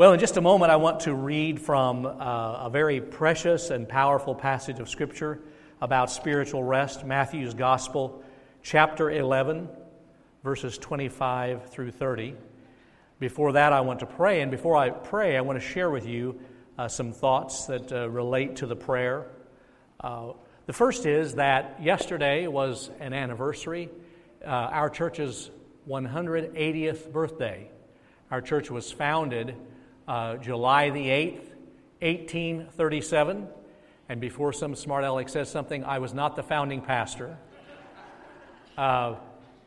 Well, in just a moment, I want to read from uh, a very precious and powerful passage of Scripture about spiritual rest, Matthew's Gospel, chapter 11, verses 25 through 30. Before that, I want to pray, and before I pray, I want to share with you uh, some thoughts that uh, relate to the prayer. Uh, the first is that yesterday was an anniversary, uh, our church's 180th birthday. Our church was founded uh, July the 8th, 1837. And before some smart aleck says something, I was not the founding pastor. Uh,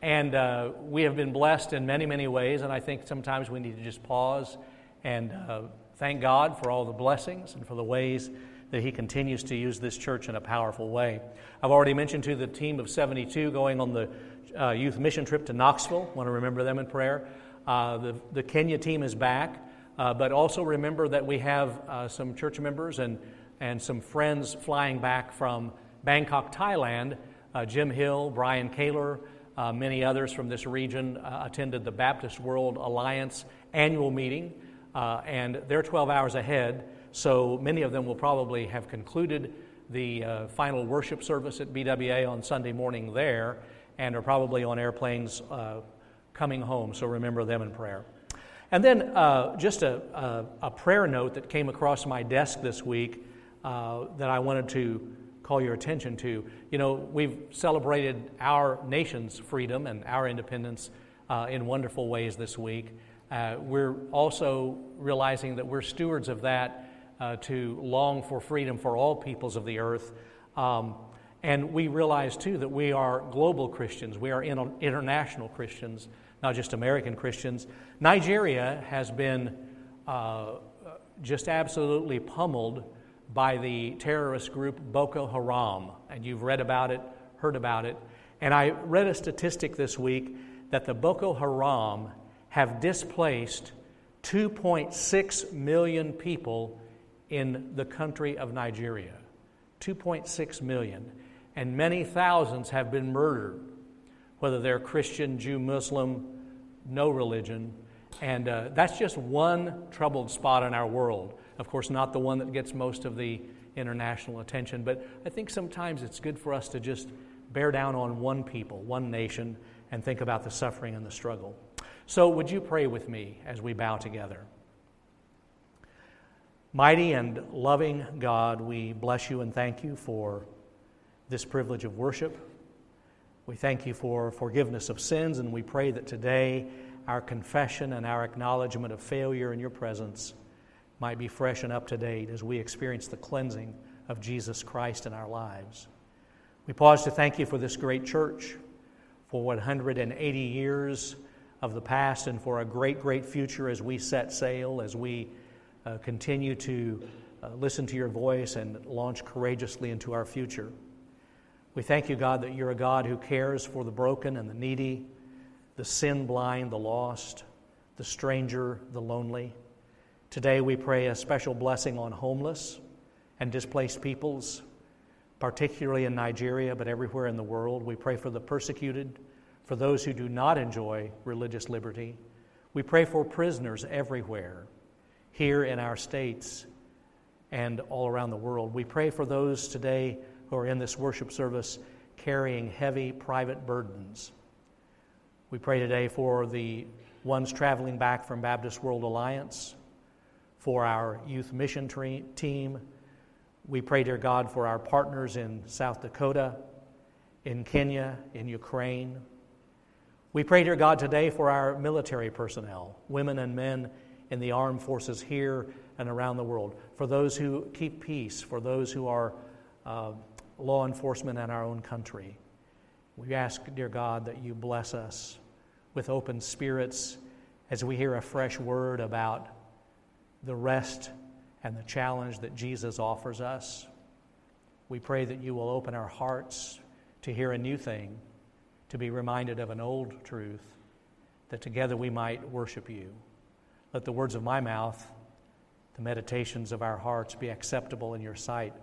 and uh, we have been blessed in many, many ways. And I think sometimes we need to just pause and uh, thank God for all the blessings and for the ways that He continues to use this church in a powerful way. I've already mentioned to the team of 72 going on the uh, youth mission trip to Knoxville. Want to remember them in prayer. Uh, the, the Kenya team is back. Uh, but also remember that we have uh, some church members and, and some friends flying back from Bangkok, Thailand. Uh, Jim Hill, Brian Kaler, uh, many others from this region uh, attended the Baptist World Alliance annual meeting, uh, and they're 12 hours ahead. So many of them will probably have concluded the final worship service at BWA on Sunday morning there and are probably on airplanes coming home. So remember them in prayer. And then uh, just a, a, a, prayer note that came across my desk this week uh, that I wanted to call your attention to. You know, we've celebrated our nation's freedom and our independence uh, in wonderful ways this week. Uh, we're also realizing that we're stewards of that uh, to long for freedom for all peoples of the earth. Um, and we realize, too, that we are global Christians, we are international Christians not just American Christians. Nigeria has been uh, just absolutely pummeled by the terrorist group Boko Haram, and you've read about it, heard about it. And I read a statistic this week that the Boko Haram have displaced 2.6 million people in the country of Nigeria. 2.6 million. And many thousands have been murdered, whether they're Christian, Jew, Muslim, no religion. And uh, that's just one troubled spot in our world. Of course, not the one that gets most of the international attention, but I think sometimes it's good for us to just bear down on one people, one nation, and think about the suffering and the struggle. So, would you pray with me as we bow together? Mighty and loving God, we bless you and thank you for this privilege of worship. We thank you for forgiveness of sins, and we pray that today our confession and our acknowledgement of failure in your presence might be fresh and up to date as we experience the cleansing of Jesus Christ in our lives. We pause to thank you for this great church, for 180 years of the past, and for a great, great future as we set sail, as we uh, continue to uh, listen to your voice and launch courageously into our future. We thank you, God, that you're a God who cares for the broken and the needy, the sin blind, the lost, the stranger, the lonely. Today we pray a special blessing on homeless and displaced peoples, particularly in Nigeria, but everywhere in the world. We pray for the persecuted, for those who do not enjoy religious liberty. We pray for prisoners everywhere, here in our states and all around the world. We pray for those today who are in this worship service carrying heavy private burdens. We pray today for the ones traveling back from Baptist World Alliance, for our youth mission tre- team. We pray, dear God, for our partners in South Dakota, in Kenya, in Ukraine. We pray, dear God, today for our military personnel, women and men in the armed forces here and around the world, for those who keep peace, for those who are uh, law enforcement in our own country. We ask, dear God, that you bless us with open spirits as we hear a fresh word about the rest and the challenge that Jesus offers us. We pray that you will open our hearts to hear a new thing, to be reminded of an old truth, that together we might worship you. Let the words of my mouth, the meditations of our hearts be acceptable in your sight.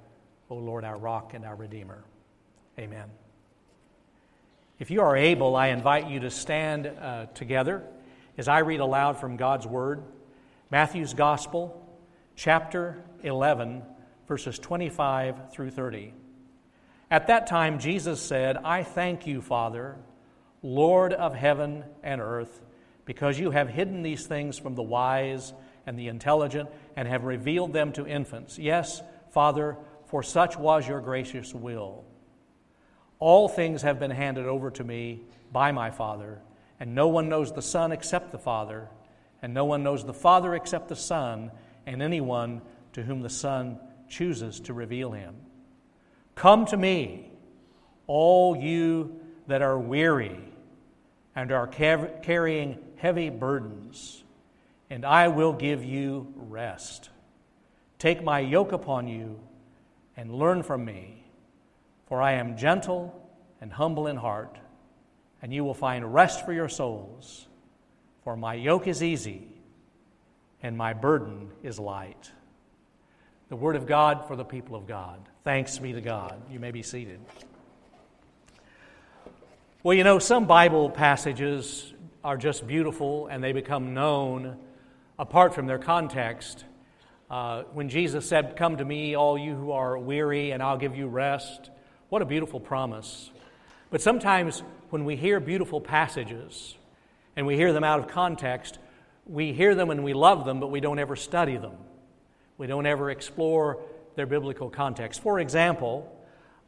O Lord, our rock and our redeemer. Amen. If you are able, I invite you to stand uh, together as I read aloud from God's word. Matthew's Gospel, chapter 11, verses 25 through 30. At that time, Jesus said, I thank you, Father, Lord of heaven and earth, because you have hidden these things from the wise and the intelligent and have revealed them to infants. Yes, Father, for such was your gracious will. All things have been handed over to me by my Father, and no one knows the Son except the Father, and no one knows the Father except the Son, and anyone to whom the Son chooses to reveal him. Come to me, all you that are weary and are carrying heavy burdens, and I will give you rest. Take my yoke upon you and learn from me, for I am gentle and humble in heart, and you will find rest for your souls. For my yoke is easy and my burden is light. The word of God for the people of God. Thanks be to God. You may be seated. Well, you know, some Bible passages are just beautiful and they become known apart from their context. Uh, when Jesus said, Come to me, all you who are weary, and I'll give you rest, what a beautiful promise. But sometimes when we hear beautiful passages and we hear them out of context, we hear them and we love them, but we don't ever study them. We don't ever explore their biblical context. For example,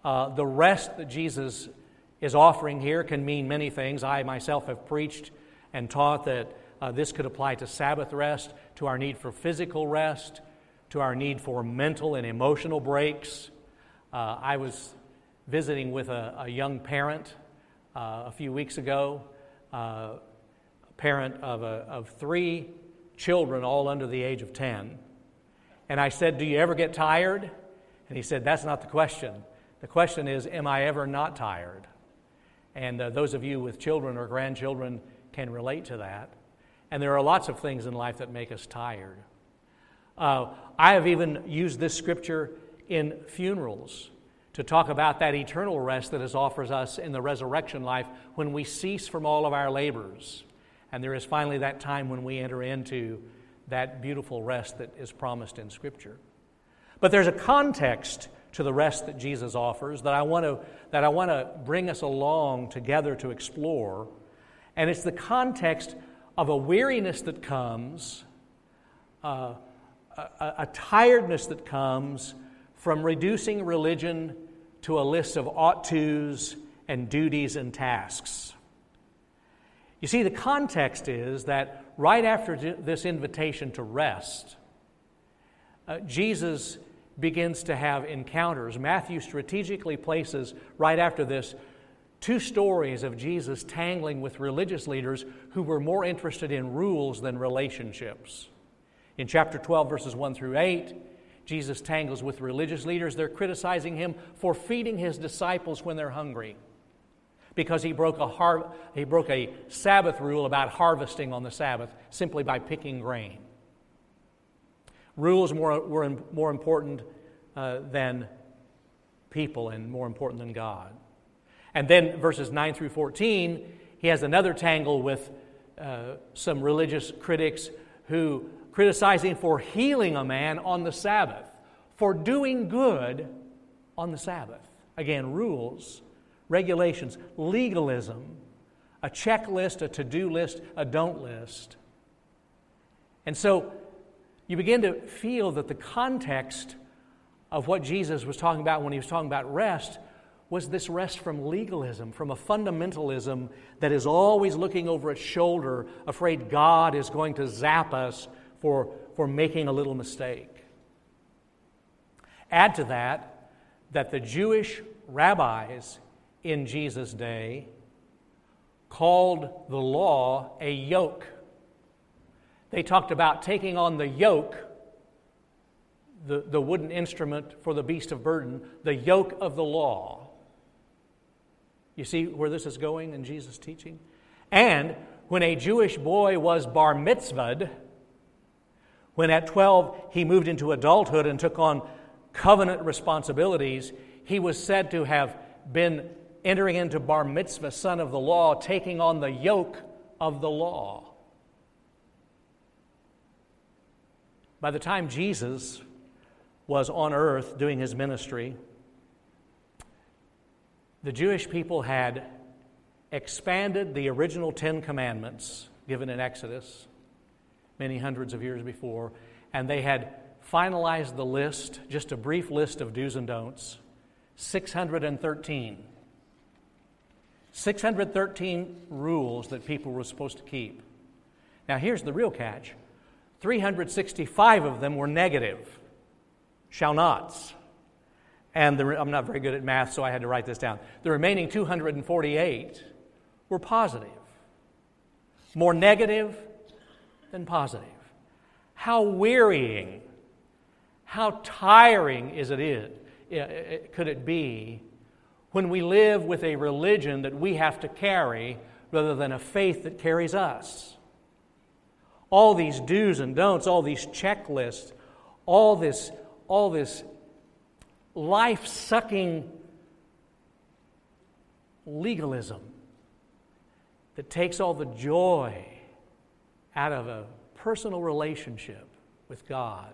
uh, the rest that Jesus is offering here can mean many things. I myself have preached and taught that uh, this could apply to Sabbath rest, to our need for physical rest, to our need for mental and emotional breaks. Uh, I was visiting with a, a young parent uh, a few weeks ago, uh, a parent of, a, of three children, all under the age of 10. And I said, Do you ever get tired? And he said, That's not the question. The question is, Am I ever not tired? And uh, those of you with children or grandchildren can relate to that. And there are lots of things in life that make us tired. Uh, I have even used this scripture in funerals to talk about that eternal rest that is offers us in the resurrection life when we cease from all of our labors. And there is finally that time when we enter into that beautiful rest that is promised in Scripture. But there's a context to the rest that Jesus offers that I want to, that I want to bring us along together to explore. And it's the context of a weariness that comes, uh, a, a tiredness that comes from reducing religion to a list of ought tos and duties and tasks. You see, the context is that right after this invitation to rest, uh, Jesus begins to have encounters. Matthew strategically places right after this two stories of Jesus tangling with religious leaders who were more interested in rules than relationships. In chapter 12, verses 1 through 8, Jesus tangles with religious leaders. They're criticizing him for feeding his disciples when they're hungry because he broke a, har- he broke a Sabbath rule about harvesting on the Sabbath simply by picking grain. Rules more, were more important uh, than people and more important than God. And then verses 9 through 14, he has another tangle with uh, some religious critics who criticize him for healing a man on the Sabbath, for doing good on the Sabbath. Again, rules, regulations, legalism, a checklist, a to do list, a don't list. And so you begin to feel that the context of what Jesus was talking about when he was talking about rest was this rest from legalism, from a fundamentalism that is always looking over its shoulder, afraid God is going to zap us for, for making a little mistake. Add to that that the Jewish rabbis in Jesus' day called the law a yoke. They talked about taking on the yoke the, the wooden instrument for the beast of burden, the yoke of the law. You see where this is going in Jesus' teaching? And when a Jewish boy was bar mitzvahed, when at 12 he moved into adulthood and took on covenant responsibilities, he was said to have been entering into bar mitzvah, son of the law, taking on the yoke of the law. By the time Jesus was on earth doing his ministry, the Jewish people had expanded the original Ten Commandments given in Exodus many hundreds of years before, and they had finalized the list, just a brief list of do's and don'ts 613. 613 rules that people were supposed to keep. Now, here's the real catch 365 of them were negative, shall nots. And the, I'm not very good at math, so I had to write this down. The remaining 248 were positive. More negative than positive. How wearying, how tiring is it could it be when we live with a religion that we have to carry rather than a faith that carries us? All these do's and don'ts, all these checklists, all this, all this life sucking legalism that takes all the joy out of a personal relationship with God.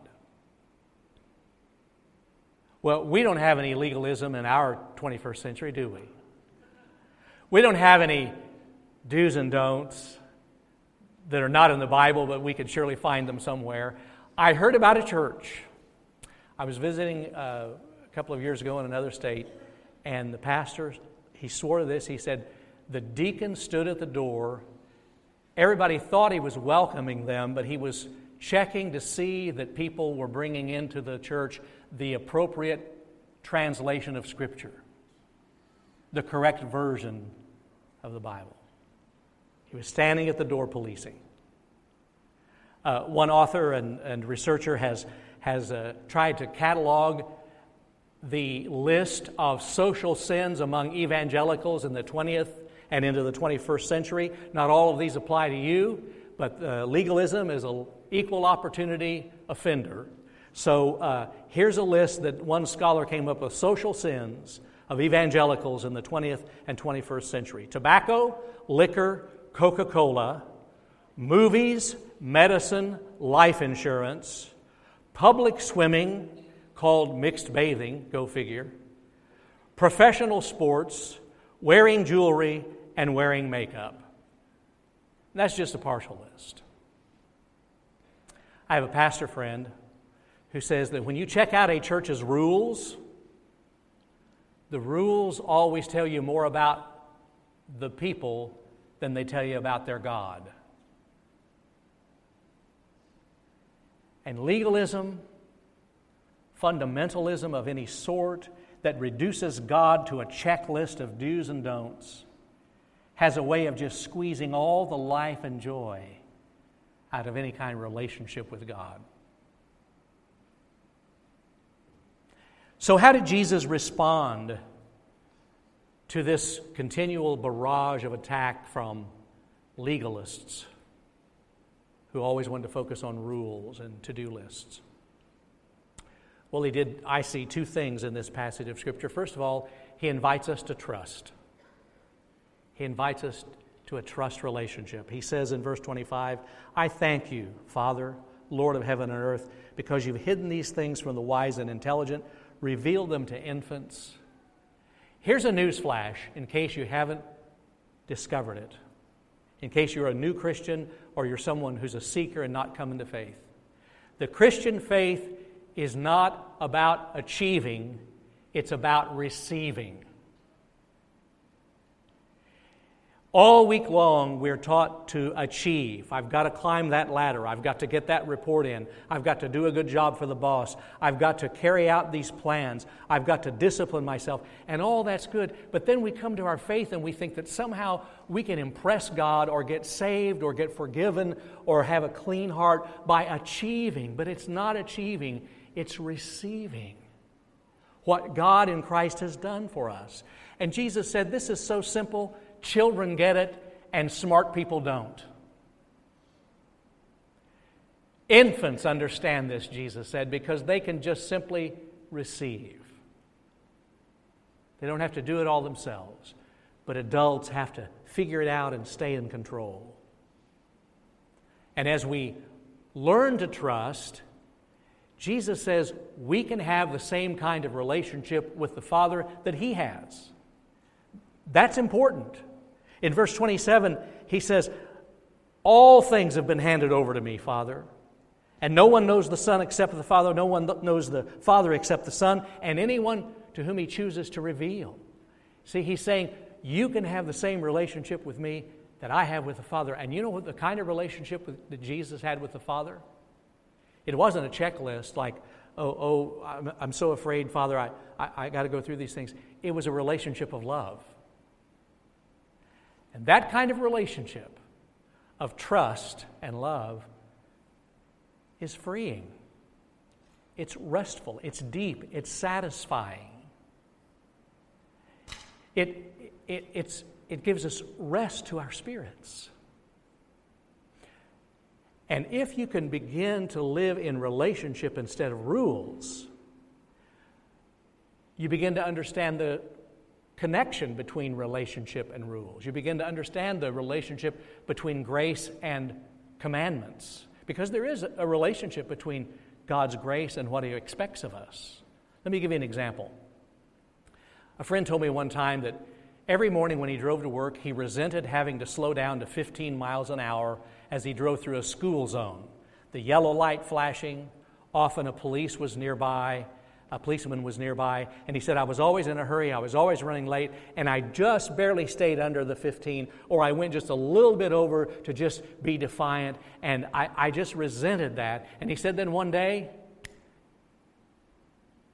Well, we don't have any legalism in our 21st century, do we? We don't have any do's and don'ts that are not in the Bible, but we could surely find them somewhere. I heard about a church. I was visiting uh, a couple of years ago in another state, and the pastor, he swore this. He said, The deacon stood at the door. Everybody thought he was welcoming them, but he was checking to see that people were bringing into the church the appropriate translation of Scripture, the correct version of the Bible. He was standing at the door policing. Uh, one author and, and researcher has, has uh, tried to catalog the list of social sins among evangelicals in the 20th and into the 21st century. Not all of these apply to you, but uh, legalism is an equal opportunity offender. So uh, here's a list that one scholar came up with social sins of evangelicals in the 20th and 21st century tobacco, liquor, Coca Cola, movies, medicine, life insurance, public swimming, called mixed bathing, go figure, professional sports, wearing jewelry, and wearing makeup. That's just a partial list. I have a pastor friend who says that when you check out a church's rules, the rules always tell you more about the people than they tell you about their God. And legalism fundamentalism of any sort that reduces God to a checklist of do's and don'ts has a way of just squeezing all the life and joy out of any kind of relationship with God. So, how did Jesus respond to this continual barrage of attack from legalists who always wanted to focus on rules and to do lists? Well, he did, I see two things in this passage of Scripture. First of all, he invites us to trust. He invites us to a trust relationship. He says in verse 25, I thank you, Father, Lord of heaven and earth, because you've hidden these things from the wise and intelligent, revealed them to infants. Here's a news flash in case you haven't discovered it, in case you're a new Christian or you're someone who's a seeker and not coming to faith. The Christian faith is not about achieving, it's about receiving. All week long, we're taught to achieve. I've got to climb that ladder. I've got to get that report in. I've got to do a good job for the boss. I've got to carry out these plans. I've got to discipline myself. And all that's good. But then we come to our faith and we think that somehow we can impress God or get saved or get forgiven or have a clean heart by achieving. But it's not achieving, it's receiving what God in Christ has done for us. And Jesus said, This is so simple, children get it, and smart people don't. Infants understand this, Jesus said, because they can just simply receive. They don't have to do it all themselves, but adults have to figure it out and stay in control. And as we learn to trust, Jesus says we can have the same kind of relationship with the Father that He has. That's important. In verse 27, He says, All things have been handed over to me, Father. And no one knows the Son except the Father, no one knows the Father except the Son, and anyone to whom He chooses to reveal. See, He's saying, You can have the same relationship with me that I have with the Father. And you know what the kind of relationship with, that Jesus had with the Father? It wasn't a checklist like, oh, oh, I'm, I'm so afraid, Father, I, I, I got to go through these things. It was a relationship of love. And that kind of relationship of trust and love is freeing. It's restful, it's deep, it's satisfying. It, it, it gives us rest to our spirits. And if you can begin to live in relationship instead of rules, you begin to understand the connection between relationship and rules. You begin to understand the relationship between grace and commandments. Because there is a relationship between God's grace and what He expects of us. Let me give you an example. A friend told me one time that every morning when he drove to work, he resented having to slow down to 15 miles an hour as he drove through a school zone. The yellow light flashing, often a police was nearby, a policeman was nearby, and he said, I was always in a hurry, I was always running late, and I just barely stayed under the 15, or I went just a little bit over to just be defiant, and I, I just resented that. And he said, then one day,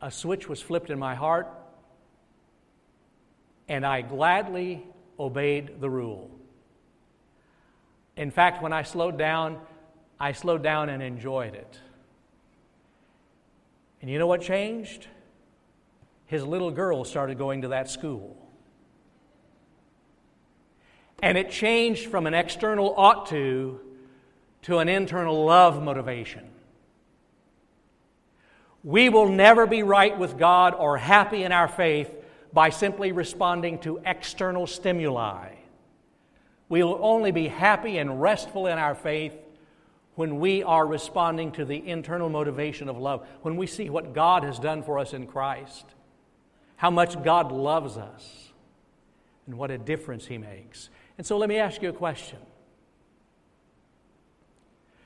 a switch was flipped in my heart, and I gladly obeyed the rule. In fact, when I slowed down, I slowed down and enjoyed it. And you know what changed? His little girl started going to that school. And it changed from an external ought to to an internal love motivation. We will never be right with God or happy in our faith by simply responding to external stimuli. We will only be happy and restful in our faith when we are responding to the internal motivation of love, when we see what God has done for us in Christ, how much God loves us, and what a difference He makes. And so let me ask you a question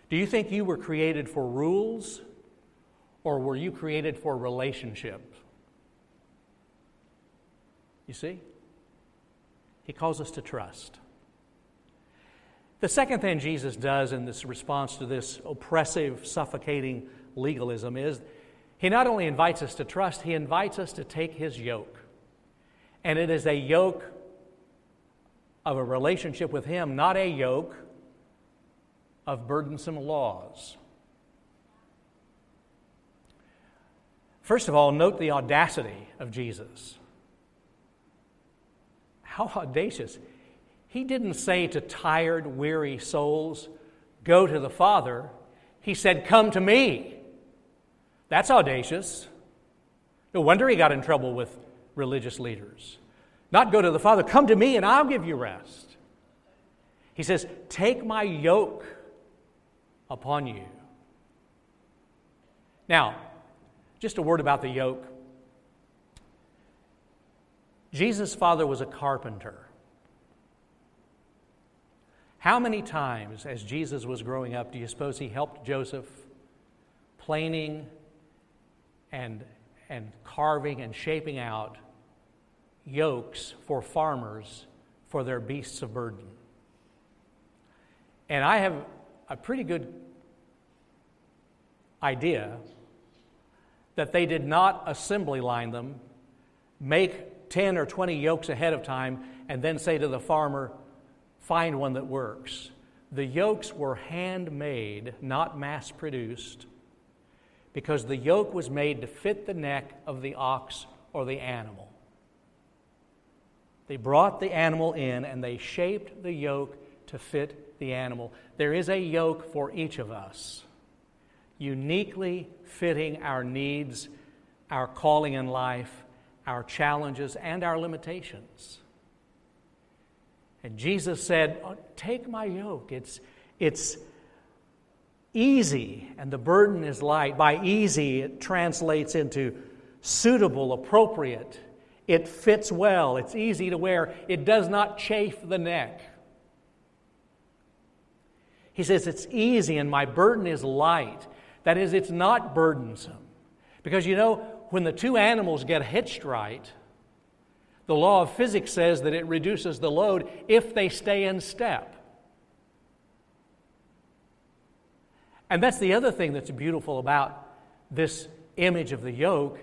Do you think you were created for rules, or were you created for relationship? You see? He calls us to trust. The second thing Jesus does in this response to this oppressive, suffocating legalism is he not only invites us to trust, he invites us to take his yoke. And it is a yoke of a relationship with him, not a yoke of burdensome laws. First of all, note the audacity of Jesus. How audacious. He didn't say to tired, weary souls, Go to the Father. He said, Come to me. That's audacious. No wonder he got in trouble with religious leaders. Not go to the Father, come to me and I'll give you rest. He says, Take my yoke upon you. Now, just a word about the yoke. Jesus' father was a carpenter. How many times, as Jesus was growing up, do you suppose he helped Joseph planing and, and carving and shaping out yokes for farmers for their beasts of burden? And I have a pretty good idea that they did not assembly line them, make 10 or 20 yokes ahead of time, and then say to the farmer, find one that works. The yokes were handmade, not mass produced, because the yoke was made to fit the neck of the ox or the animal. They brought the animal in and they shaped the yoke to fit the animal. There is a yoke for each of us, uniquely fitting our needs, our calling in life, our challenges, and our limitations. And Jesus said, oh, Take my yoke. It's, it's easy and the burden is light. By easy, it translates into suitable, appropriate. It fits well, it's easy to wear, it does not chafe the neck. He says, It's easy and my burden is light. That is, it's not burdensome. Because you know, when the two animals get hitched right, the law of physics says that it reduces the load if they stay in step. And that's the other thing that's beautiful about this image of the yoke.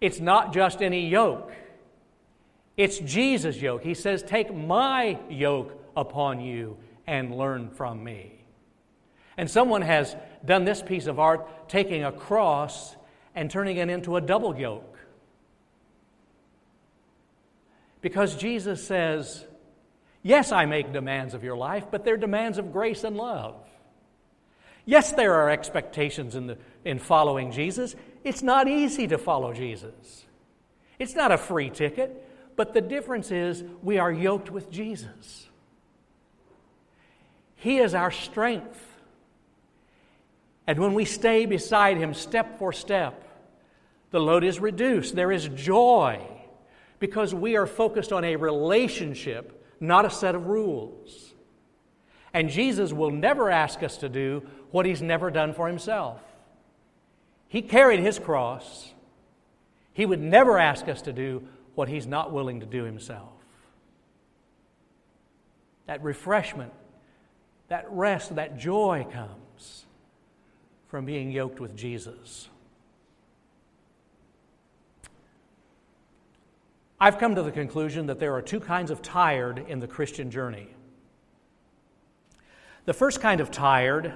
It's not just any yoke, it's Jesus' yoke. He says, Take my yoke upon you and learn from me. And someone has done this piece of art, taking a cross and turning it into a double yoke. Because Jesus says, Yes, I make demands of your life, but they're demands of grace and love. Yes, there are expectations in, the, in following Jesus. It's not easy to follow Jesus, it's not a free ticket, but the difference is we are yoked with Jesus. He is our strength. And when we stay beside Him step for step, the load is reduced. There is joy because we are focused on a relationship, not a set of rules. And Jesus will never ask us to do what He's never done for Himself. He carried His cross. He would never ask us to do what He's not willing to do Himself. That refreshment, that rest, that joy comes from being yoked with Jesus. I've come to the conclusion that there are two kinds of tired in the Christian journey. The first kind of tired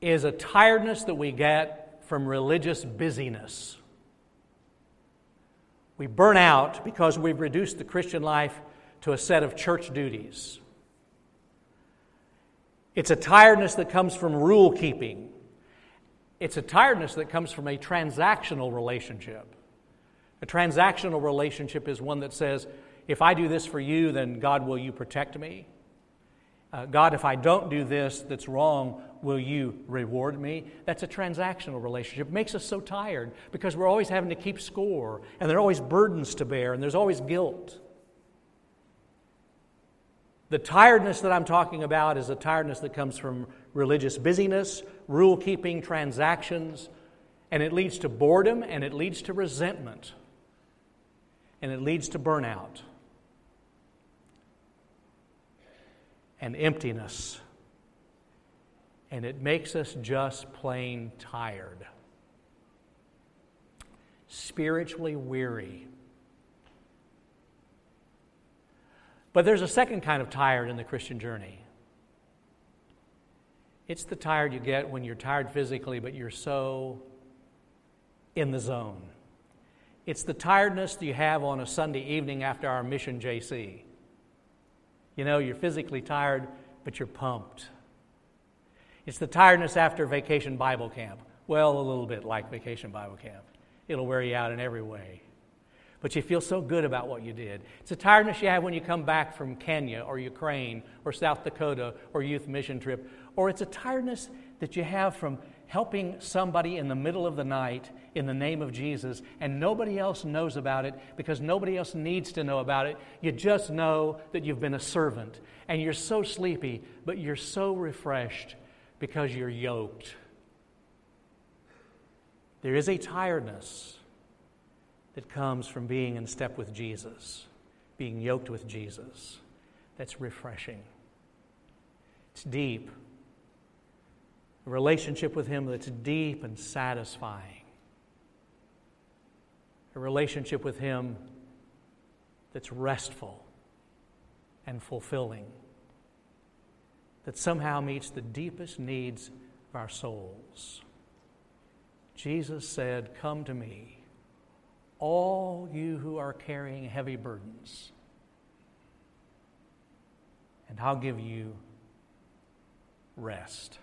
is a tiredness that we get from religious busyness. We burn out because we've reduced the Christian life to a set of church duties. It's a tiredness that comes from rule keeping. It's a tiredness that comes from a transactional relationship. A transactional relationship is one that says, if I do this for you, then God, will you protect me? Uh, God, if I don't do this that's wrong, will you reward me? That's a transactional relationship. It makes us so tired because we're always having to keep score, and there are always burdens to bear, and there's always guilt. The tiredness that I'm talking about is a tiredness that comes from religious busyness, rule keeping, transactions, and it leads to boredom and it leads to resentment and it leads to burnout and emptiness. And it makes us just plain tired, spiritually weary. But there's a second kind of tired in the Christian journey. It's the tired you get when you're tired physically, but you're so in the zone. It's the tiredness you have on a Sunday evening after our mission JC. You know, you're physically tired, but you're pumped. It's the tiredness after vacation Bible camp. Well, a little bit like vacation Bible camp. It'll wear you out in every way. But you feel so good about what you did. It's a tiredness you have when you come back from Kenya or Ukraine or South Dakota or youth mission trip. Or it's a tiredness that you have from helping somebody in the middle of the night in the name of Jesus, and nobody else knows about it because nobody else needs to know about it. You just know that you've been a servant, and you're so sleepy, but you're so refreshed because you're yoked. There is a tiredness that comes from being in step with Jesus, being yoked with Jesus, that's refreshing. It's deep. A relationship with Him that's deep and satisfying a relationship with Him that's restful and fulfilling, that somehow meets the deepest needs of our souls. Jesus said, Come to me, all you who are carrying heavy burdens, and I'll give you rest.